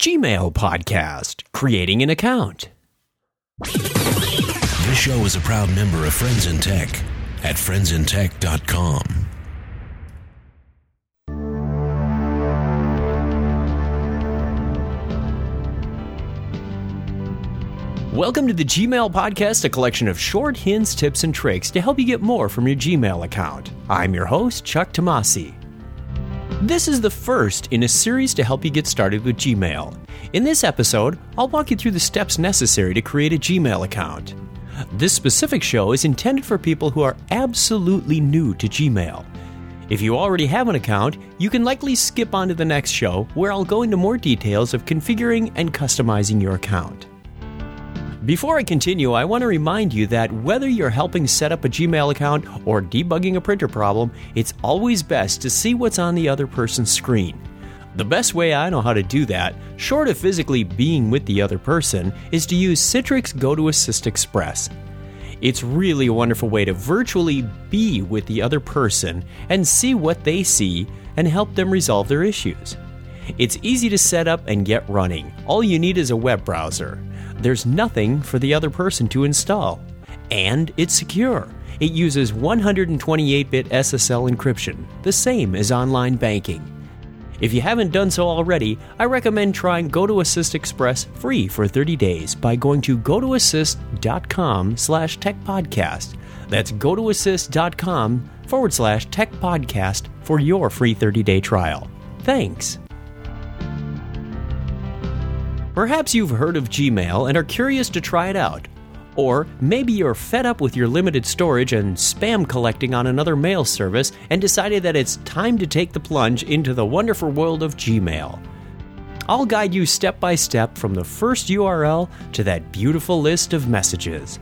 Gmail podcast, creating an account. This show is a proud member of Friends in Tech at friendsintech.com. Welcome to the Gmail Podcast, a collection of short hints, tips, and tricks to help you get more from your Gmail account. I'm your host, Chuck Tomasi. This is the first in a series to help you get started with Gmail. In this episode, I'll walk you through the steps necessary to create a Gmail account. This specific show is intended for people who are absolutely new to Gmail. If you already have an account, you can likely skip on to the next show where I'll go into more details of configuring and customizing your account. Before I continue, I want to remind you that whether you're helping set up a Gmail account or debugging a printer problem, it's always best to see what's on the other person's screen. The best way I know how to do that, short of physically being with the other person, is to use Citrix GoToAssist Express. It's really a wonderful way to virtually be with the other person and see what they see and help them resolve their issues. It's easy to set up and get running. All you need is a web browser there's nothing for the other person to install. And it's secure. It uses 128 bit SSL encryption, the same as online banking. If you haven't done so already, I recommend trying GoToAssist Express free for 30 days by going to gotoassist.com slash techpodcast. That's gotoassist.com forward slash techpodcast for your free 30 day trial. Thanks. Perhaps you've heard of Gmail and are curious to try it out. Or maybe you're fed up with your limited storage and spam collecting on another mail service and decided that it's time to take the plunge into the wonderful world of Gmail. I'll guide you step by step from the first URL to that beautiful list of messages.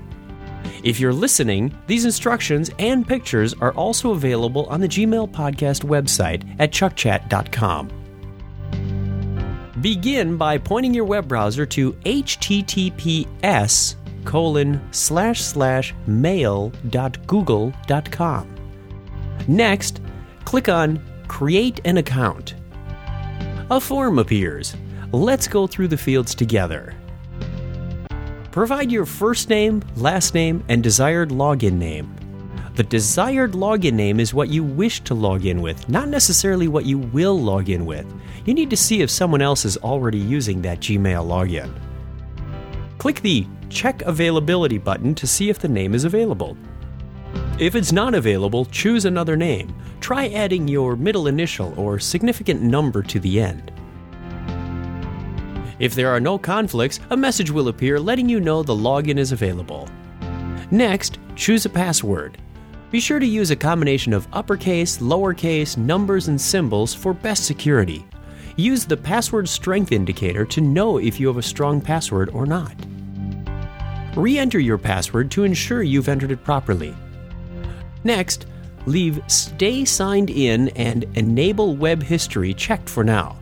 If you're listening, these instructions and pictures are also available on the Gmail Podcast website at chuckchat.com. Begin by pointing your web browser to https colon slash slash mail.google.com. Next, click on Create an Account. A form appears. Let's go through the fields together. Provide your first name, last name, and desired login name. The desired login name is what you wish to log in with, not necessarily what you will log in with. You need to see if someone else is already using that Gmail login. Click the Check Availability button to see if the name is available. If it's not available, choose another name. Try adding your middle initial or significant number to the end. If there are no conflicts, a message will appear letting you know the login is available. Next, choose a password. Be sure to use a combination of uppercase, lowercase, numbers, and symbols for best security. Use the password strength indicator to know if you have a strong password or not. Re enter your password to ensure you've entered it properly. Next, leave Stay Signed In and Enable Web History checked for now.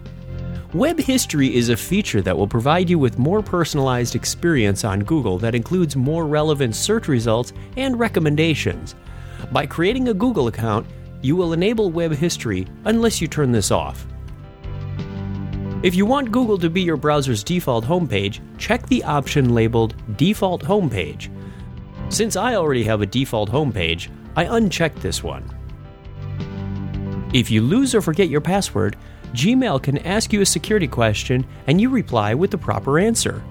Web History is a feature that will provide you with more personalized experience on Google that includes more relevant search results and recommendations by creating a Google account, you will enable web history unless you turn this off. If you want Google to be your browser's default homepage, check the option labeled Default Homepage. Since I already have a default homepage, I unchecked this one. If you lose or forget your password, Gmail can ask you a security question and you reply with the proper answer.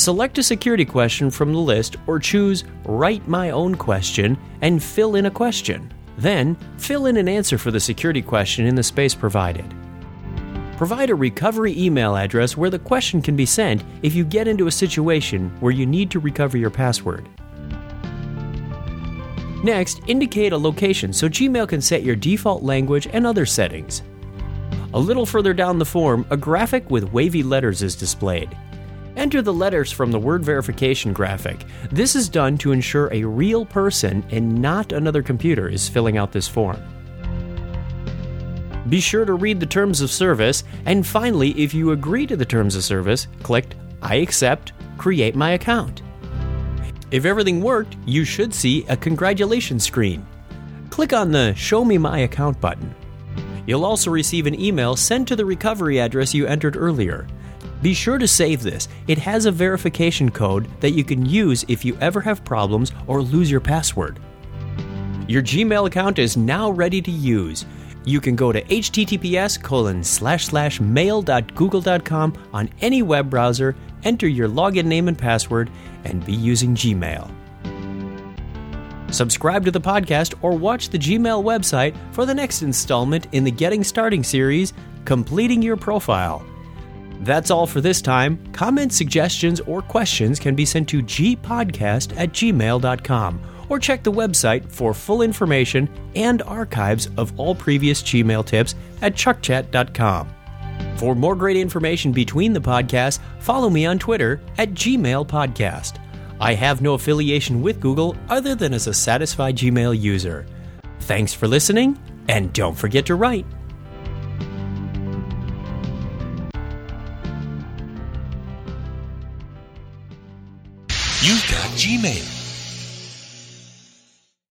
Select a security question from the list or choose Write My Own Question and fill in a question. Then, fill in an answer for the security question in the space provided. Provide a recovery email address where the question can be sent if you get into a situation where you need to recover your password. Next, indicate a location so Gmail can set your default language and other settings. A little further down the form, a graphic with wavy letters is displayed. Enter the letters from the word verification graphic. This is done to ensure a real person and not another computer is filling out this form. Be sure to read the terms of service, and finally, if you agree to the terms of service, click I accept, create my account. If everything worked, you should see a congratulations screen. Click on the Show Me My Account button. You'll also receive an email sent to the recovery address you entered earlier. Be sure to save this. It has a verification code that you can use if you ever have problems or lose your password. Your Gmail account is now ready to use. You can go to https colon slash slash mail.google.com on any web browser, enter your login name and password, and be using Gmail. Subscribe to the podcast or watch the Gmail website for the next installment in the Getting Starting series, Completing Your Profile. That's all for this time. Comments, suggestions, or questions can be sent to gpodcast at gmail.com or check the website for full information and archives of all previous Gmail tips at chuckchat.com. For more great information between the podcasts, follow me on Twitter at Gmail Podcast. I have no affiliation with Google other than as a satisfied Gmail user. Thanks for listening, and don't forget to write. Gmail.